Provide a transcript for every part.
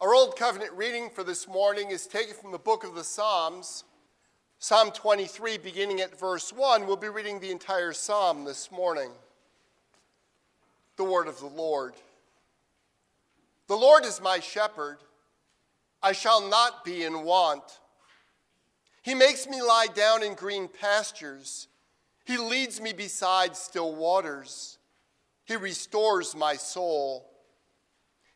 Our Old Covenant reading for this morning is taken from the book of the Psalms, Psalm 23, beginning at verse 1. We'll be reading the entire psalm this morning. The word of the Lord. The Lord is my shepherd, I shall not be in want. He makes me lie down in green pastures, He leads me beside still waters, He restores my soul.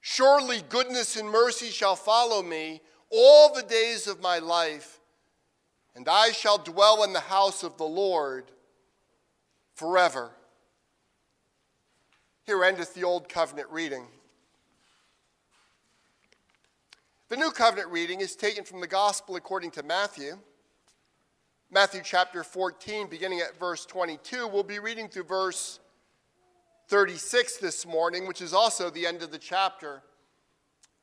Surely goodness and mercy shall follow me all the days of my life, and I shall dwell in the house of the Lord forever. Here endeth the Old Covenant reading. The New Covenant reading is taken from the Gospel according to Matthew. Matthew chapter 14, beginning at verse 22. We'll be reading through verse 36 this morning, which is also the end of the chapter.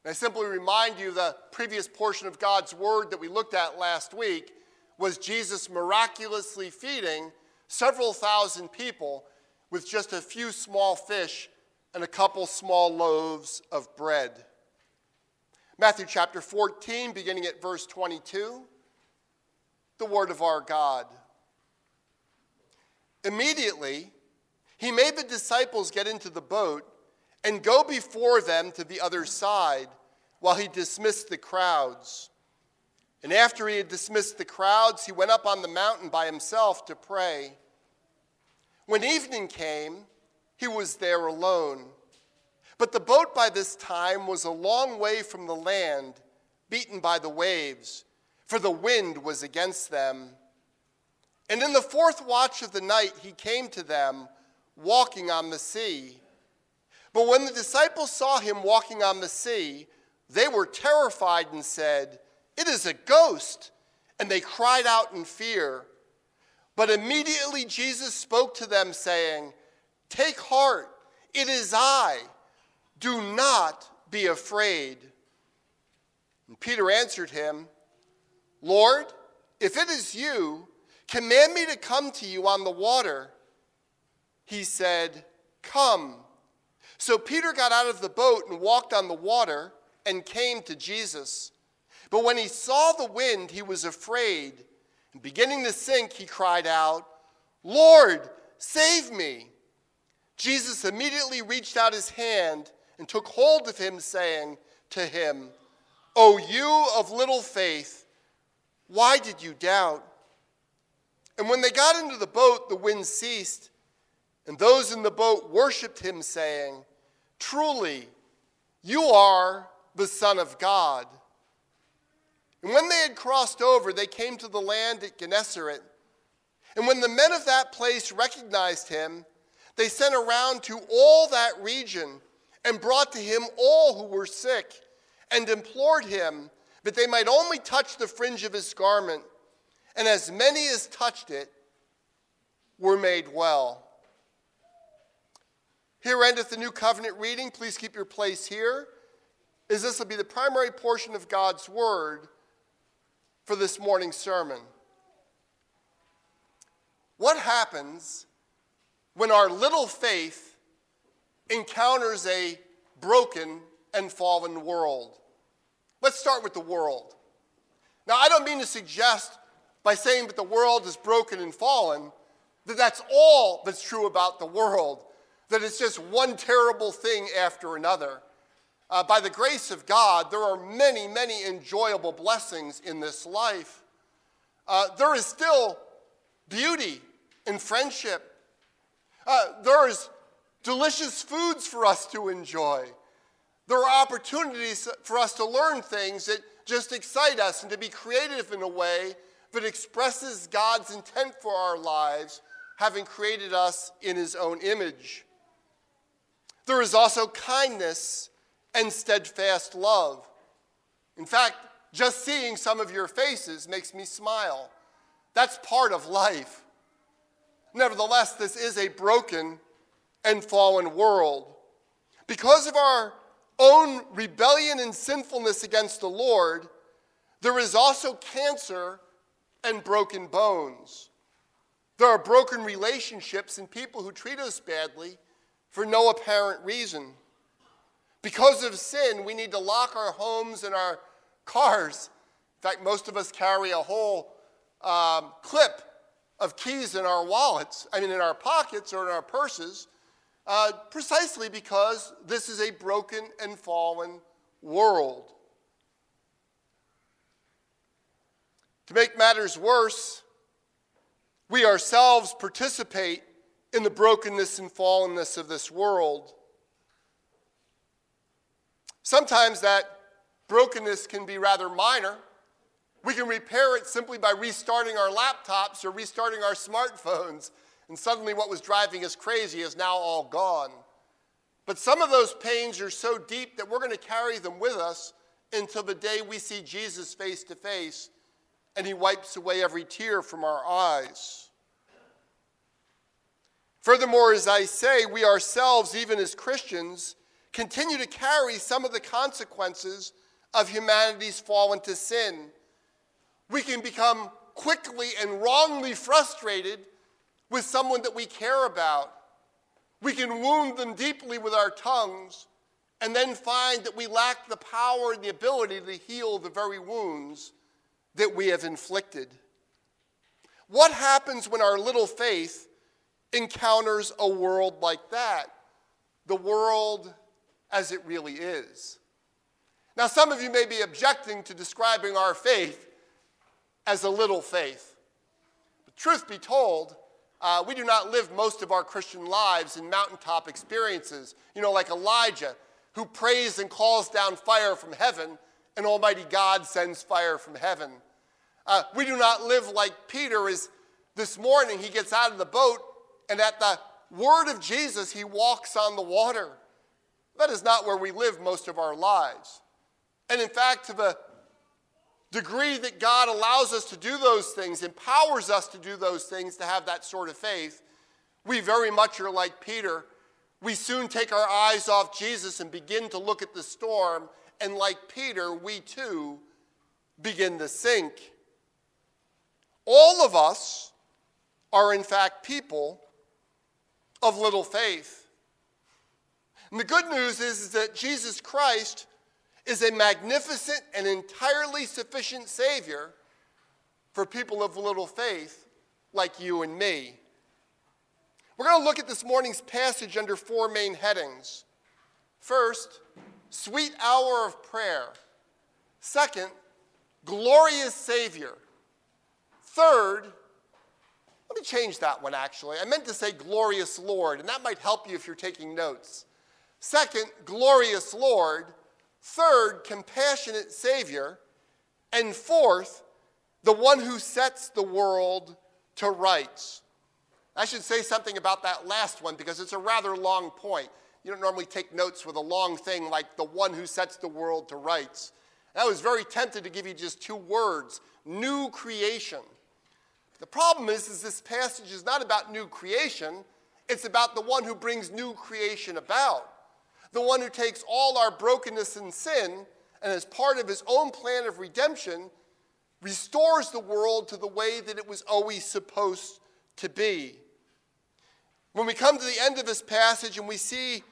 And I simply remind you the previous portion of God's word that we looked at last week was Jesus miraculously feeding several thousand people with just a few small fish and a couple small loaves of bread. Matthew chapter 14, beginning at verse 22, the word of our God. Immediately, he made the disciples get into the boat and go before them to the other side while he dismissed the crowds. And after he had dismissed the crowds, he went up on the mountain by himself to pray. When evening came, he was there alone. But the boat by this time was a long way from the land, beaten by the waves, for the wind was against them. And in the fourth watch of the night, he came to them walking on the sea. But when the disciples saw him walking on the sea, they were terrified and said, It is a ghost. And they cried out in fear. But immediately Jesus spoke to them, saying, Take heart, it is I. Do not be afraid. And Peter answered him, Lord, if it is you, command me to come to you on the water he said, Come. So Peter got out of the boat and walked on the water and came to Jesus. But when he saw the wind, he was afraid. And beginning to sink, he cried out, Lord, save me. Jesus immediately reached out his hand and took hold of him, saying to him, O you of little faith, why did you doubt? And when they got into the boat, the wind ceased and those in the boat worshiped him, saying, Truly, you are the Son of God. And when they had crossed over, they came to the land at Gennesaret. And when the men of that place recognized him, they sent around to all that region and brought to him all who were sick and implored him that they might only touch the fringe of his garment. And as many as touched it were made well. Here endeth the new covenant reading. Please keep your place here, as this will be the primary portion of God's word for this morning's sermon. What happens when our little faith encounters a broken and fallen world? Let's start with the world. Now, I don't mean to suggest by saying that the world is broken and fallen that that's all that's true about the world that it's just one terrible thing after another. Uh, by the grace of God, there are many, many enjoyable blessings in this life. Uh, there is still beauty in friendship. Uh, there is delicious foods for us to enjoy. There are opportunities for us to learn things that just excite us and to be creative in a way that expresses God's intent for our lives, having created us in His own image. There is also kindness and steadfast love. In fact, just seeing some of your faces makes me smile. That's part of life. Nevertheless, this is a broken and fallen world. Because of our own rebellion and sinfulness against the Lord, there is also cancer and broken bones. There are broken relationships and people who treat us badly for no apparent reason. Because of sin, we need to lock our homes and our cars. In fact, most of us carry a whole um, clip of keys in our wallets, I mean, in our pockets or in our purses, uh, precisely because this is a broken and fallen world. To make matters worse, we ourselves participate in the brokenness and fallenness of this world. Sometimes that brokenness can be rather minor. We can repair it simply by restarting our laptops or restarting our smartphones, and suddenly what was driving us crazy is now all gone. But some of those pains are so deep that we're going to carry them with us until the day we see Jesus face to face and he wipes away every tear from our eyes. Furthermore, as I say, we ourselves, even as Christians, continue to carry some of the consequences of humanity's fall into sin. We can become quickly and wrongly frustrated with someone that we care about. We can wound them deeply with our tongues and then find that we lack the power and the ability to heal the very wounds that we have inflicted. What happens when our little faith encounters a world like that? The world as it really is. Now, some of you may be objecting to describing our faith as a little faith. But truth be told, uh, we do not live most of our Christian lives in mountaintop experiences, you know, like Elijah, who prays and calls down fire from heaven, and Almighty God sends fire from heaven. Uh, we do not live like Peter is this morning. He gets out of the boat, and at the word of Jesus, he walks on the water. That is not where we live most of our lives. And in fact, to the degree that God allows us to do those things, empowers us to do those things, to have that sort of faith, we very much are like Peter. We soon take our eyes off Jesus and begin to look at the storm, and like Peter, we too begin to sink. All of us are, in fact, people of little faith. And the good news is, is that Jesus Christ is a magnificent and entirely sufficient Savior for people of little faith like you and me. We're going to look at this morning's passage under four main headings. First, sweet hour of prayer. Second, glorious Savior. Third, let me change that one actually. I meant to say glorious Lord, and that might help you if you're taking notes. Second, glorious Lord. Third, compassionate Savior. And fourth, the one who sets the world to rights. I should say something about that last one because it's a rather long point. You don't normally take notes with a long thing like the one who sets the world to rights. And I was very tempted to give you just two words new creation. The problem is, is this passage is not about new creation, it's about the one who brings new creation about the one who takes all our brokenness and sin and, as part of his own plan of redemption, restores the world to the way that it was always supposed to be. When we come to the end of this passage and we see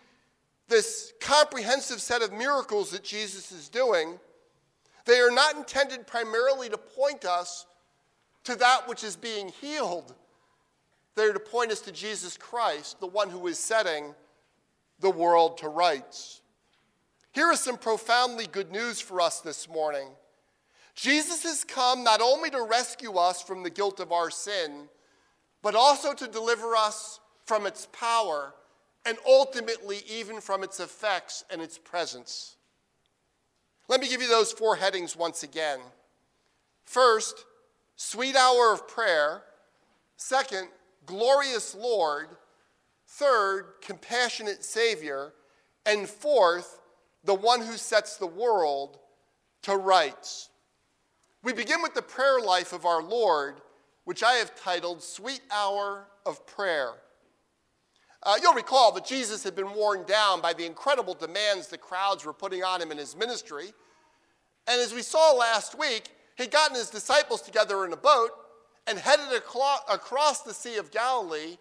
this comprehensive set of miracles that Jesus is doing, they are not intended primarily to point us to that which is being healed. They're to point us to Jesus Christ, the one who is setting the world to rights. Here is some profoundly good news for us this morning. Jesus has come not only to rescue us from the guilt of our sin, but also to deliver us from its power and ultimately even from its effects and its presence. Let me give you those four headings once again. First, sweet hour of prayer. Second, glorious Lord. Third, compassionate Savior. And fourth, the one who sets the world to rights. we begin with the prayer life of our Lord, which I have titled Sweet Hour of Prayer. Uh, you'll recall that Jesus had been worn down by the incredible demands the crowds were putting on him in his ministry. And as we saw last week, he'd gotten his disciples together in a boat and headed across the Sea of Galilee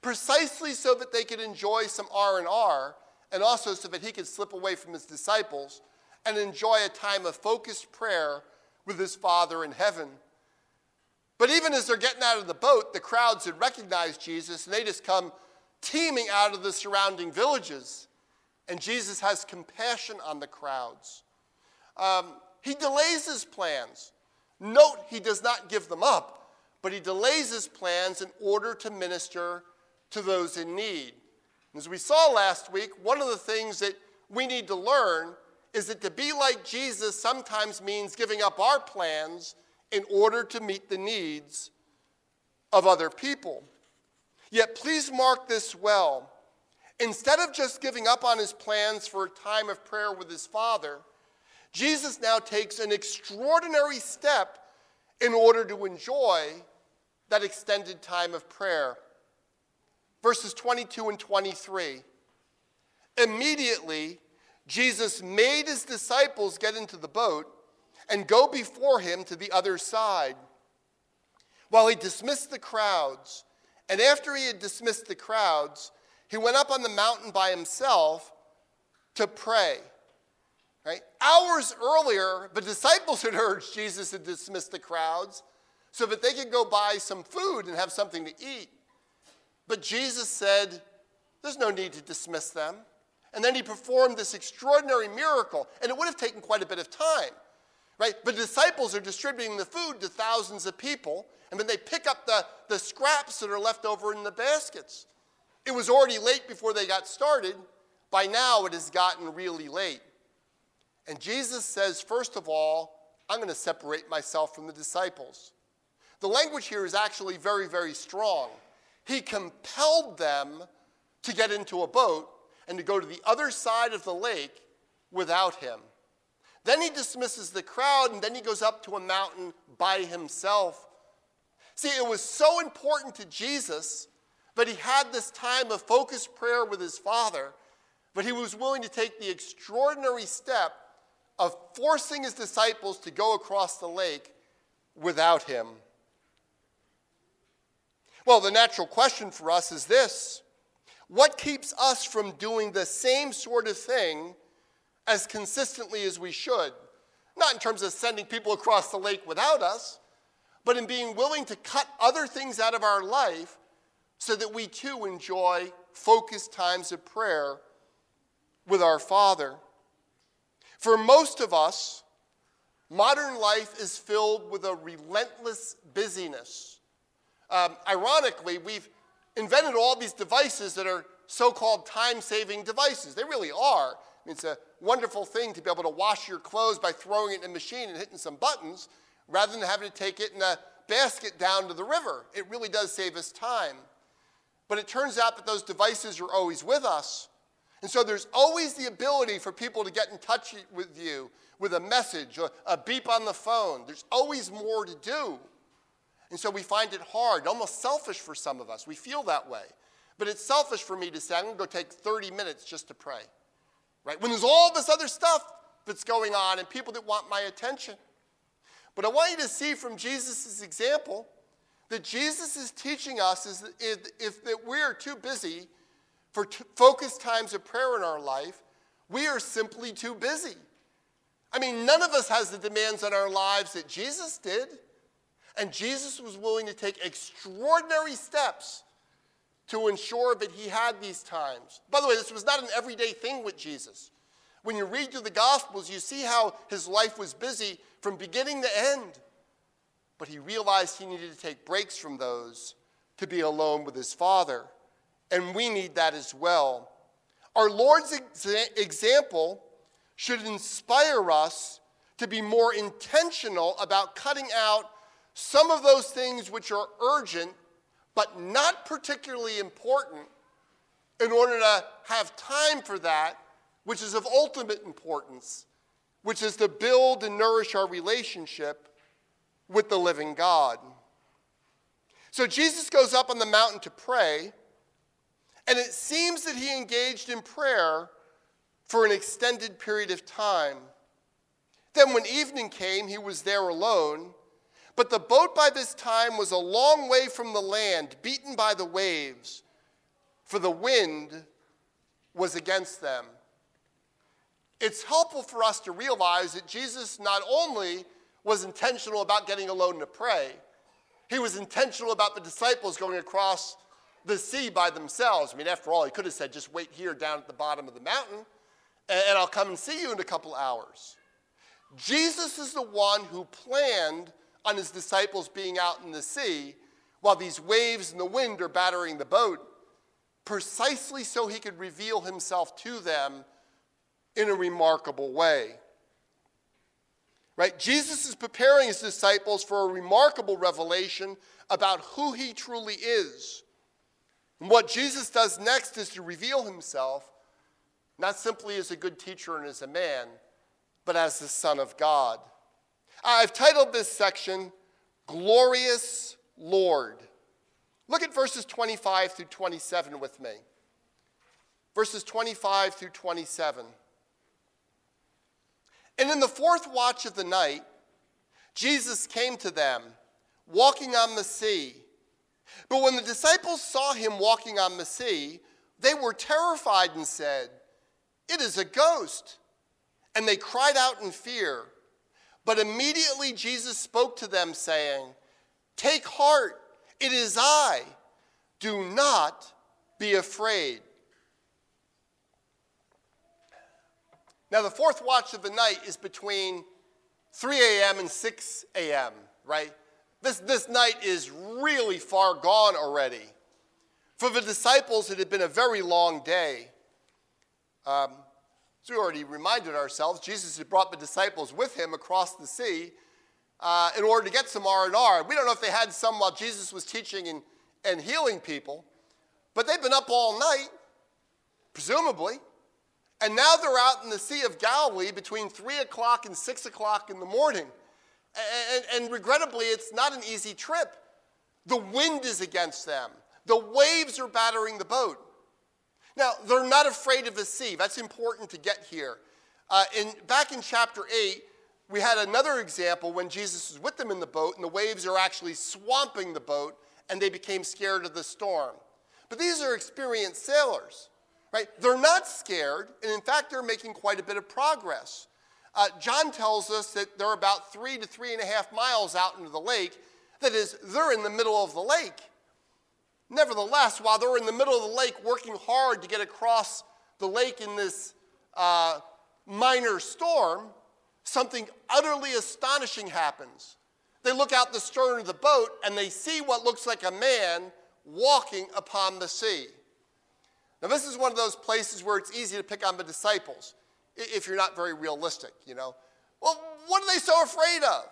precisely so that they could enjoy some R&R and also so that he could slip away from his disciples and enjoy a time of focused prayer with his Father in heaven. But even as they're getting out of the boat, the crowds had recognized Jesus and they just come teeming out of the surrounding villages. And Jesus has compassion on the crowds. Um, he delays his plans. Note, he does not give them up, but he delays his plans in order to minister to those in need. As we saw last week, one of the things that we need to learn is that to be like Jesus sometimes means giving up our plans in order to meet the needs of other people. Yet, please mark this well. Instead of just giving up on his plans for a time of prayer with his Father, Jesus now takes an extraordinary step in order to enjoy that extended time of prayer. Verses 22 and 23. Immediately, Jesus made his disciples get into the boat and go before him to the other side while he dismissed the crowds. And after he had dismissed the crowds, he went up on the mountain by himself to pray. Right? Hours earlier, the disciples had urged Jesus to dismiss the crowds so that they could go buy some food and have something to eat. But Jesus said, There's no need to dismiss them. And then he performed this extraordinary miracle, and it would have taken quite a bit of time. Right? The disciples are distributing the food to thousands of people, and then they pick up the, the scraps that are left over in the baskets. It was already late before they got started. By now, it has gotten really late. And Jesus says, first of all, I'm going to separate myself from the disciples. The language here is actually very, very strong. He compelled them to get into a boat and to go to the other side of the lake without him. Then he dismisses the crowd and then he goes up to a mountain by himself. See, it was so important to Jesus that he had this time of focused prayer with his Father, but he was willing to take the extraordinary step of forcing his disciples to go across the lake without him. Well, the natural question for us is this What keeps us from doing the same sort of thing as consistently as we should? Not in terms of sending people across the lake without us, but in being willing to cut other things out of our life so that we too enjoy focused times of prayer with our Father. For most of us, modern life is filled with a relentless busyness. Um, ironically, we've invented all these devices that are so called time saving devices. They really are. I mean, it's a wonderful thing to be able to wash your clothes by throwing it in a machine and hitting some buttons rather than having to take it in a basket down to the river. It really does save us time. But it turns out that those devices are always with us. And so there's always the ability for people to get in touch with you with a message, a, a beep on the phone. There's always more to do. And so we find it hard, almost selfish for some of us. We feel that way. But it's selfish for me to say, I'm going to go take 30 minutes just to pray. Right? When there's all this other stuff that's going on and people that want my attention. But I want you to see from Jesus' example that Jesus is teaching us is that if, that we are too busy for t- focused times of prayer in our life, we are simply too busy. I mean, none of us has the demands on our lives that Jesus did. And Jesus was willing to take extraordinary steps to ensure that he had these times. By the way, this was not an everyday thing with Jesus. When you read through the Gospels, you see how his life was busy from beginning to end. But he realized he needed to take breaks from those to be alone with his Father and we need that as well. Our Lord's exa- example should inspire us to be more intentional about cutting out some of those things which are urgent but not particularly important in order to have time for that which is of ultimate importance, which is to build and nourish our relationship with the living God. So Jesus goes up on the mountain to pray, and it seems that he engaged in prayer for an extended period of time. Then, when evening came, he was there alone. But the boat by this time was a long way from the land, beaten by the waves, for the wind was against them. It's helpful for us to realize that Jesus not only was intentional about getting alone to pray, he was intentional about the disciples going across the sea by themselves. I mean, after all, he could have said, just wait here down at the bottom of the mountain, and I'll come and see you in a couple hours. Jesus is the one who planned on his disciples being out in the sea while these waves and the wind are battering the boat, precisely so he could reveal himself to them in a remarkable way. Right? Jesus is preparing his disciples for a remarkable revelation about who he truly is. And what Jesus does next is to reveal himself not simply as a good teacher and as a man, but as the Son of God. I've titled this section, Glorious Lord. Look at verses 25 through 27 with me. Verses 25 through 27. And in the fourth watch of the night, Jesus came to them, walking on the sea. But when the disciples saw him walking on the sea, they were terrified and said, It is a ghost. And they cried out in fear. But immediately Jesus spoke to them, saying, Take heart, it is I. Do not be afraid. Now, the fourth watch of the night is between 3 a.m. and 6 a.m., right? This, this night is really far gone already. For the disciples, it had been a very long day. Um, we already reminded ourselves, Jesus had brought the disciples with him across the sea uh, in order to get some R&R. We don't know if they had some while Jesus was teaching and, and healing people, but they've been up all night, presumably. And now they're out in the Sea of Galilee between 3 o'clock and 6 o'clock in the morning. And, and, regrettably, it's not an easy trip. The wind is against them, the waves are battering the boat. Now, they're not afraid of the sea. That's important to get here. Uh, in, back in chapter 8, we had another example when Jesus was with them in the boat, and the waves are actually swamping the boat, and they became scared of the storm. But these are experienced sailors, right? They're not scared, and in fact, they're making quite a bit of progress. Uh, John tells us that they're about three to three and a half miles out into the lake. That is, they're in the middle of the lake. Nevertheless, while they're in the middle of the lake working hard to get across the lake in this uh, minor storm, something utterly astonishing happens. They look out the stern of the boat and they see what looks like a man walking upon the sea. Now, this is one of those places where it's easy to pick on the disciples if you're not very realistic, you know. Well, what are they so afraid of?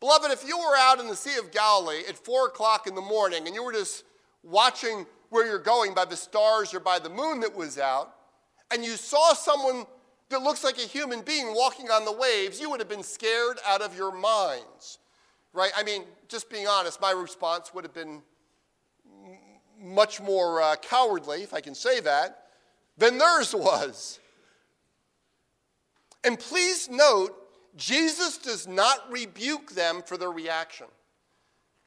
Beloved, if you were out in the Sea of Galilee at four o'clock in the morning and you were just watching where you're going by the stars or by the moon that was out, and you saw someone that looks like a human being walking on the waves, you would have been scared out of your minds. Right? I mean, just being honest, my response would have been much more uh, cowardly, if I can say that, than theirs was. And please note, Jesus does not rebuke them for their reaction.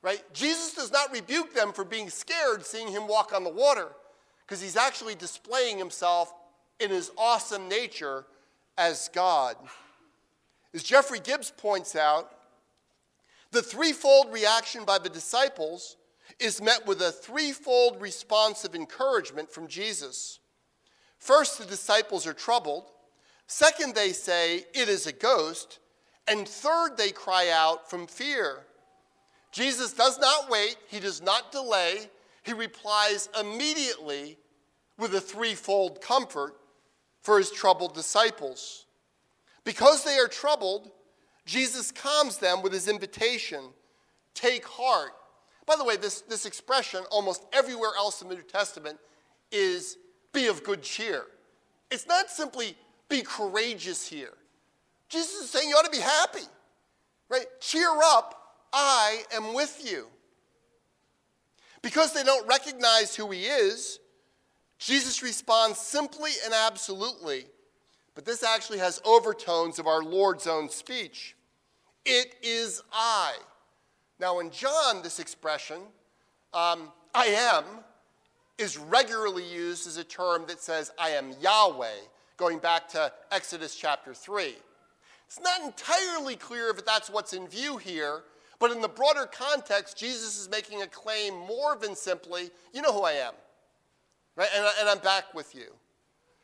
Right? Jesus does not rebuke them for being scared seeing him walk on the water because he's actually displaying himself in his awesome nature as God. As Jeffrey Gibbs points out, the threefold reaction by the disciples is met with a threefold response of encouragement from Jesus. First, the disciples are troubled. Second, they say, It is a ghost. And third, they cry out from fear. Jesus does not wait, he does not delay. He replies immediately with a threefold comfort for his troubled disciples. Because they are troubled, Jesus calms them with his invitation take heart. By the way, this, this expression, almost everywhere else in the New Testament, is be of good cheer. It's not simply be courageous here. Jesus is saying you ought to be happy, right? Cheer up I am with you. Because they don't recognize who he is, Jesus responds simply and absolutely. But this actually has overtones of our Lord's own speech. It is I. Now, in John, this expression, um, I am, is regularly used as a term that says, I am Yahweh, going back to Exodus chapter 3. It's not entirely clear if that's what's in view here, but in the broader context, Jesus is making a claim more than simply, you know who I am, right? And, and I'm back with you.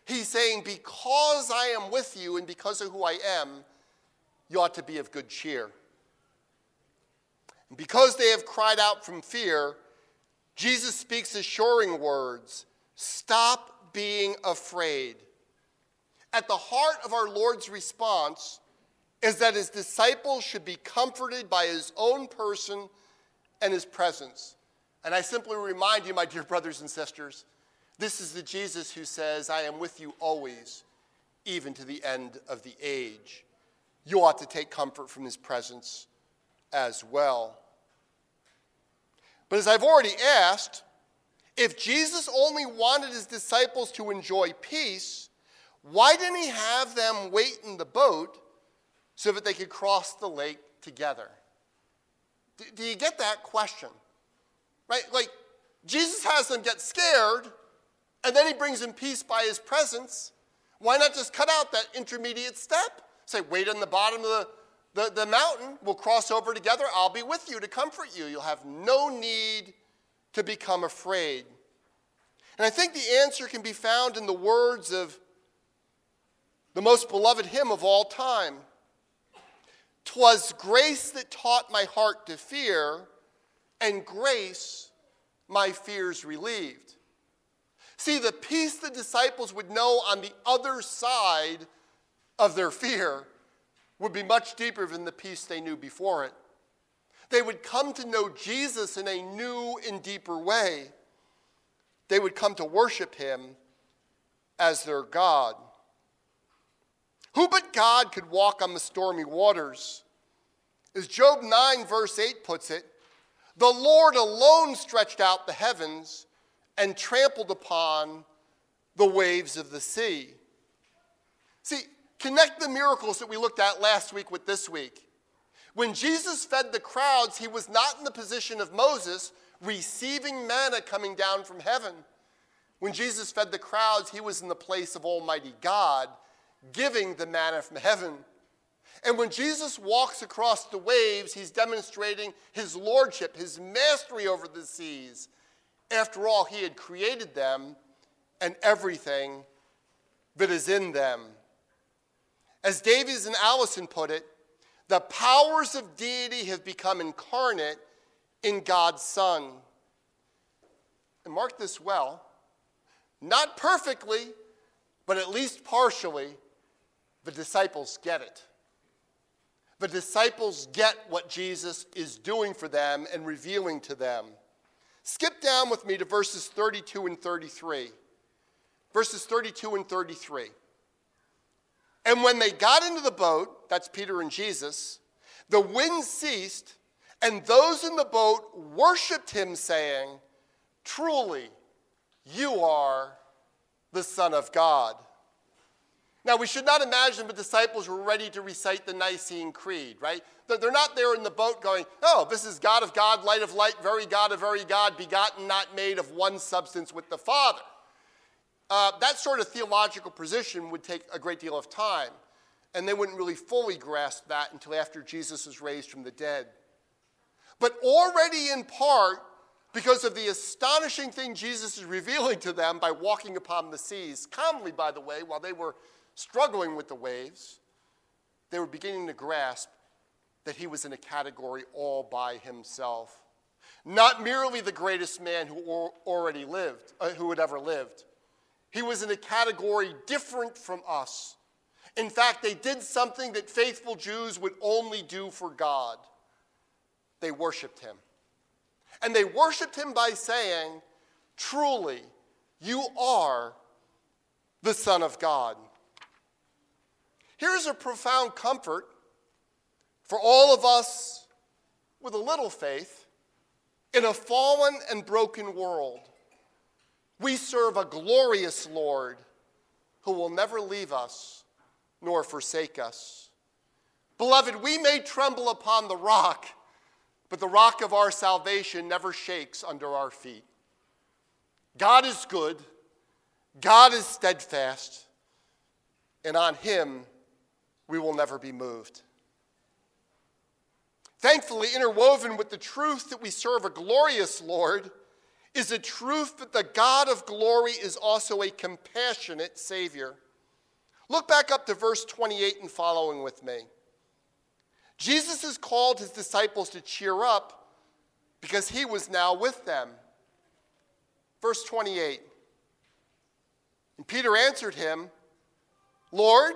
He's saying, because I am with you and because of who I am, you ought to be of good cheer. And because they have cried out from fear, Jesus speaks assuring words stop being afraid. At the heart of our Lord's response is that his disciples should be comforted by his own person and his presence. And I simply remind you, my dear brothers and sisters, this is the Jesus who says, I am with you always, even to the end of the age. You ought to take comfort from his presence as well. But as I've already asked, if Jesus only wanted his disciples to enjoy peace, why didn't he have them wait in the boat so that they could cross the lake together? Do, do you get that question? Right? Like, Jesus has them get scared, and then he brings them peace by his presence. Why not just cut out that intermediate step? Say, wait on the bottom of the, the, the mountain. We'll cross over together. I'll be with you to comfort you. You'll have no need to become afraid. And I think the answer can be found in the words of the most beloved hymn of all time. Twas grace that taught my heart to fear, and grace my fears relieved. See, the peace the disciples would know on the other side of their fear would be much deeper than the peace they knew before it. They would come to know Jesus in a new and deeper way. They would come to worship him as their God. Who but God could walk on the stormy waters? As Job 9, verse 8 puts it, the Lord alone stretched out the heavens and trampled upon the waves of the sea. See, connect the miracles that we looked at last week with this week. When Jesus fed the crowds, he was not in the position of Moses receiving manna coming down from heaven. When Jesus fed the crowds, he was in the place of Almighty God giving the manna from heaven. And when Jesus walks across the waves, he's demonstrating his lordship, his mastery over the seas, after all, he had created them and everything that is in them. As Davies and Allison put it, the powers of deity have become incarnate in God's Son. And mark this well, not perfectly, but at least partially, the disciples get it. The disciples get what Jesus is doing for them and revealing to them. Skip down with me to verses 32 and 33. Verses 32 and 33. And when they got into the boat, that's Peter and Jesus, the wind ceased, and those in the boat worshiped him, saying, Truly, you are the Son of God. Now, we should not imagine the disciples were ready to recite the Nicene Creed, right? They're not there in the boat going, oh, this is God of God, light of light, very God of very God, begotten, not made of one substance with the Father. Uh, that sort of theological position would take a great deal of time, and they wouldn't really fully grasp that until after Jesus was raised from the dead. But already in part, because of the astonishing thing Jesus is revealing to them by walking upon the seas, calmly, by the way, while they were struggling with the waves, they were beginning to grasp that he was in a category all by himself. Not merely the greatest man who already lived, uh, who had ever lived. He was in a category different from us. In fact, they did something that faithful Jews would only do for God. They worshiped him. And they worshiped him by saying, Truly, you are the Son of God. Here's a profound comfort for all of us with a little faith in a fallen and broken world. We serve a glorious Lord who will never leave us nor forsake us. Beloved, we may tremble upon the rock, but the rock of our salvation never shakes under our feet. God is good, God is steadfast, and on him we will never be moved. Thankfully, interwoven with the truth that we serve a glorious Lord is the truth that the God of glory is also a compassionate Savior. Look back up to verse 28 and following with me. Jesus has called his disciples to cheer up because he was now with them. Verse 28. And Peter answered him, Lord,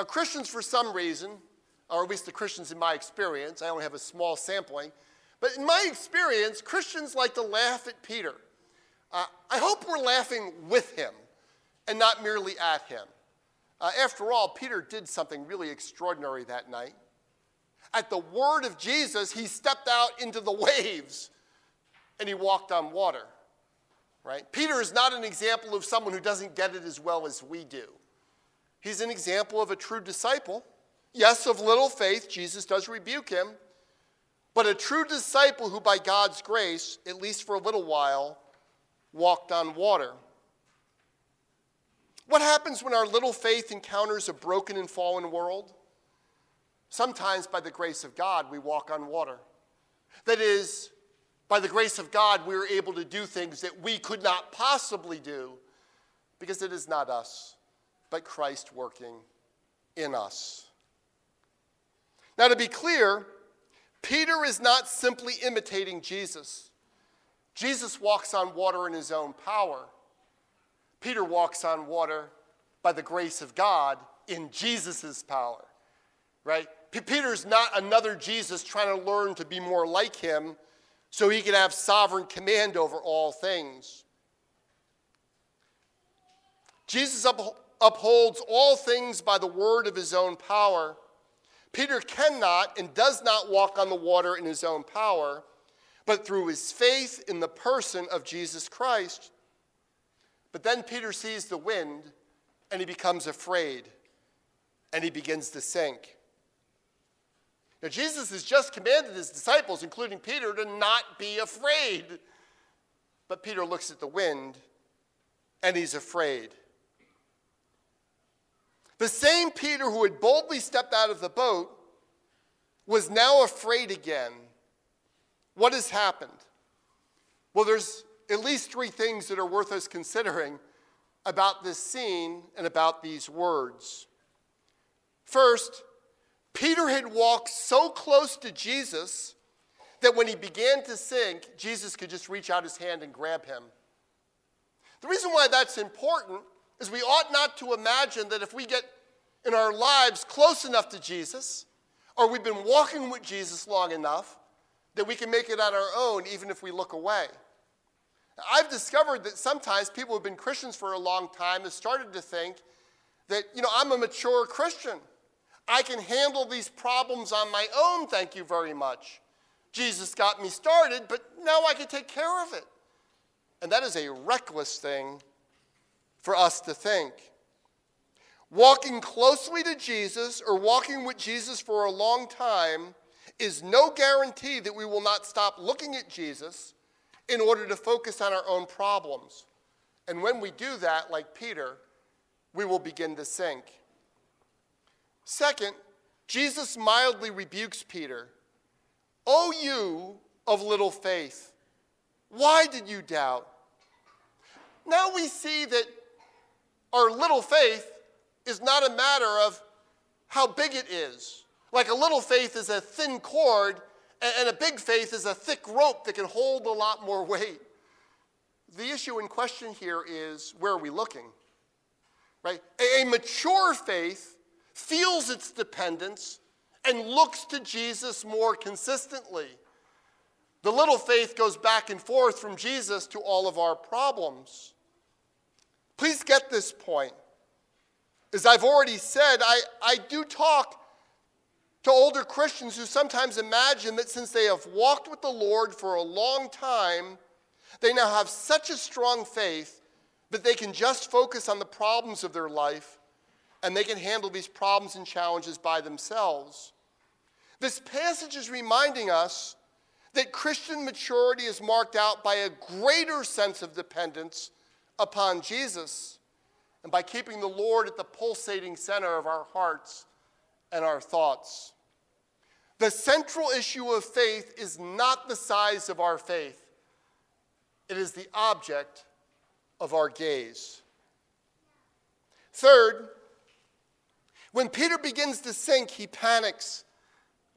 Now, Christians, for some reason, or at least the Christians in my experience, I only have a small sampling, but in my experience, Christians like to laugh at Peter. Uh, I hope we're laughing with him and not merely at him. Uh, after all, Peter did something really extraordinary that night. At the word of Jesus, he stepped out into the waves and he walked on water. Right? Peter is not an example of someone who doesn't get it as well as we do. He's an example of a true disciple Yes, of little faith, Jesus does rebuke him, but a true disciple who, by God's grace, at least for a little while, walked on water. What happens when our little faith encounters a broken and fallen world? Sometimes, by the grace of God, we walk on water. That is, by the grace of God, we are able to do things that we could not possibly do because it is not us, but Christ working in us. Now, to be clear, Peter is not simply imitating Jesus. Jesus walks on water in his own power. Peter walks on water by the grace of God in Jesus' power, right? P- Peter's not another Jesus trying to learn to be more like him so he can have sovereign command over all things. Jesus upholds all things by the word of his own power Peter cannot and does not walk on the water in his own power, but through his faith in the person of Jesus Christ. But then Peter sees the wind and he becomes afraid and he begins to sink. Now, Jesus has just commanded his disciples, including Peter, to not be afraid. But Peter looks at the wind and he's afraid. The same Peter who had boldly stepped out of the boat was now afraid again. What has happened? Well, there's at least three things that are worth us considering about this scene and about these words. First, Peter had walked so close to Jesus that when he began to sink, Jesus could just reach out his hand and grab him. The reason why that's important is we ought not to imagine that if we get in our lives close enough to Jesus, or we've been walking with Jesus long enough, that we can make it on our own even if we look away. I've discovered that sometimes people who've been Christians for a long time have started to think that, you know, I'm a mature Christian. I can handle these problems on my own, thank you very much. Jesus got me started, but now I can take care of it. And that is a reckless thing for us to think. Walking closely to Jesus or walking with Jesus for a long time is no guarantee that we will not stop looking at Jesus in order to focus on our own problems. And when we do that, like Peter, we will begin to sink. Second, Jesus mildly rebukes Peter. O you of little faith, why did you doubt? Now we see that our little faith is not a matter of how big it is. Like a little faith is a thin cord And a big faith is a thick rope that can hold a lot more weight. The issue in question here is where are we looking? Right? A, mature faith feels its dependence and looks to Jesus more consistently. The little faith goes back and forth from Jesus to all of our problems. Please get this point. As I've already said, I, I do talk to older Christians who sometimes imagine that since they have walked with the Lord for a long time, they now have such a strong faith that they can just focus on the problems of their life and they can handle these problems and challenges by themselves. This passage is reminding us that Christian maturity is marked out by a greater sense of dependence upon Jesus and by keeping the Lord at the pulsating center of our hearts and our thoughts. The central issue of faith is not the size of our faith, it is the object of our gaze. Third, when Peter begins to sink, he panics.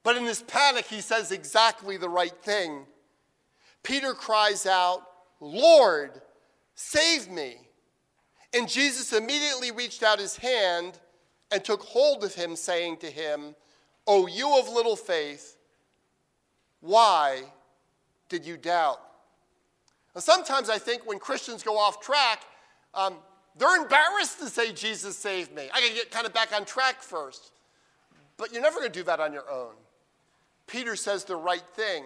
But in his panic, he says exactly the right thing. Peter cries out, Lord, save me. And Jesus immediately reached out his hand and took hold of him, saying to him, O you of little faith, why did you doubt? Now, sometimes I think when Christians go off track, um, they're embarrassed to say, Jesus saved me. I gotta get kind of back on track first. But you're never gonna do that on your own. Peter says the right thing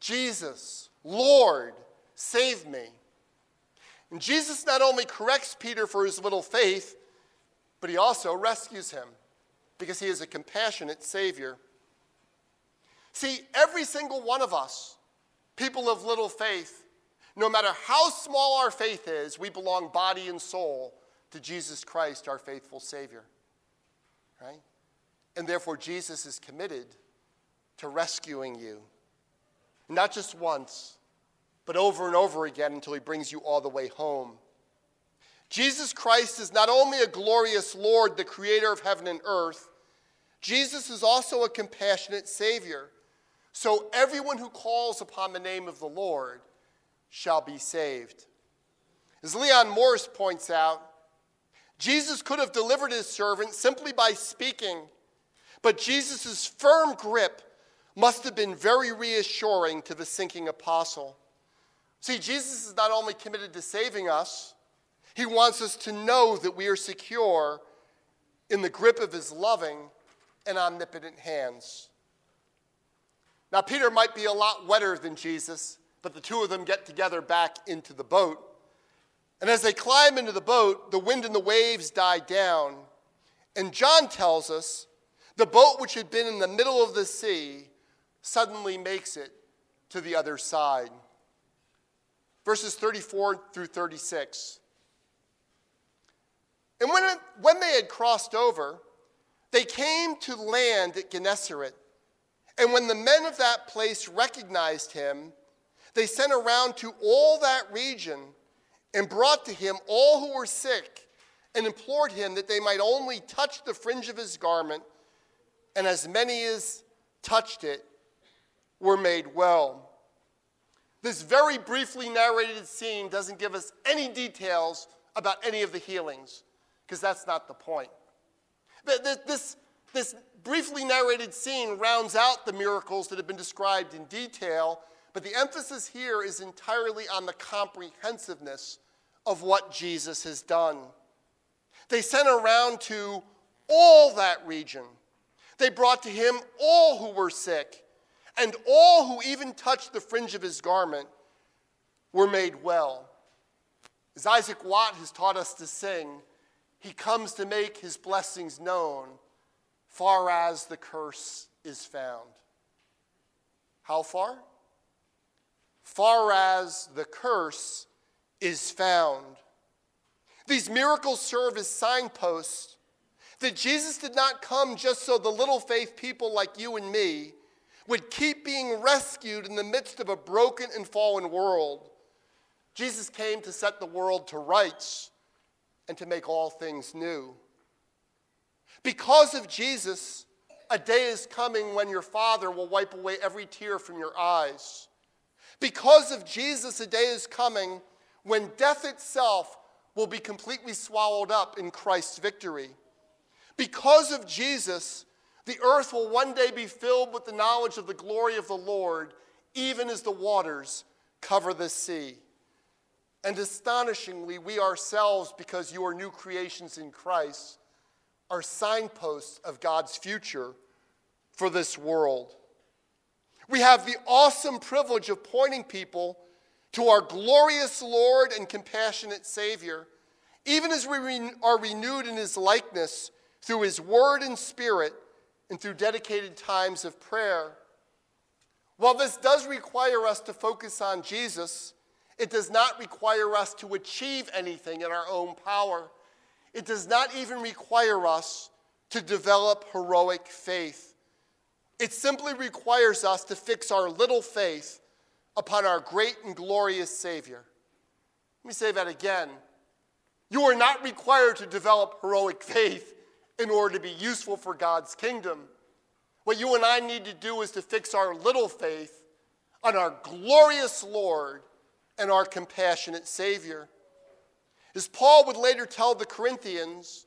Jesus, Lord, save me. And Jesus not only corrects Peter for his little faith, but he also rescues him because he is a compassionate Savior. See, every single one of us, people of little faith, no matter how small our faith is, we belong body and soul to Jesus Christ, our faithful Savior. Right? And therefore, Jesus is committed to rescuing you. Not just once, but over and over again until he brings you all the way home. Jesus Christ is not only a glorious Lord, the creator of heaven and earth, Jesus is also a compassionate Savior. So everyone who calls upon the name of the Lord shall be saved. As Leon Morris points out, Jesus could have delivered his servant simply by speaking, but Jesus' firm grip must have been very reassuring to the sinking apostle. See, Jesus is not only committed to saving us, he wants us to know that we are secure in the grip of his loving and omnipotent hands. Now, Peter might be a lot wetter than Jesus, but the two of them get together back into the boat. And as they climb into the boat, the wind and the waves die down. And John tells us the boat, which had been in the middle of the sea, suddenly makes it to the other side. Verses 34 through 36. And when, when they had crossed over, they came to land at Gennesaret. And when the men of that place recognized him, they sent around to all that region and brought to him all who were sick and implored him that they might only touch the fringe of his garment, and as many as touched it were made well. This very briefly narrated scene doesn't give us any details about any of the healings, because that's not the point. This, this briefly narrated scene rounds out the miracles that have been described in detail, but the emphasis here is entirely on the comprehensiveness of what Jesus has done. They sent around to all that region. They brought to him all who were sick, and all who even touched the fringe of his garment were made well. As Isaac Watts has taught us to sing, he comes to make his blessings known, far as the curse is found. How far? Far as the curse is found. These miracles serve as signposts that Jesus did not come just so the little faith people like you and me would keep being rescued in the midst of a broken and fallen world. Jesus came to set the world to rights and to make all things new. Because of Jesus, A day is coming when your Father will wipe away every tear from your eyes. Because of Jesus, a day is coming when death itself will be completely swallowed up in Christ's victory. Because of Jesus, the earth will one day be filled with the knowledge of the glory of the Lord, even as the waters cover the sea. And astonishingly, we ourselves, because you are new creations in Christ, are signposts of God's future for this world. We have the awesome privilege of pointing people to our glorious Lord and compassionate Savior, even as we are renewed in His likeness through His Word and Spirit and through dedicated times of prayer. While this does require us to focus on Jesus, it does not require us to achieve anything in our own power. It does not even require us to develop heroic faith. It simply requires us to fix our little faith upon our great and glorious Savior. Let me say that again. You are not required to develop heroic faith in order to be useful for God's kingdom. What you and I need to do is to fix our little faith on our glorious Lord and our compassionate Savior. As Paul would later tell the Corinthians,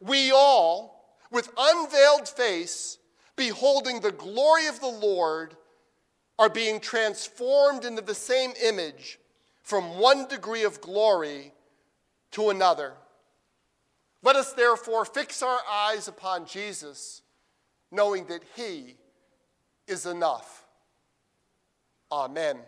we all, with unveiled face, beholding the glory of the Lord, are being transformed into the same image from one degree of glory to another. Let us therefore fix our eyes upon Jesus, knowing that he is enough. Amen.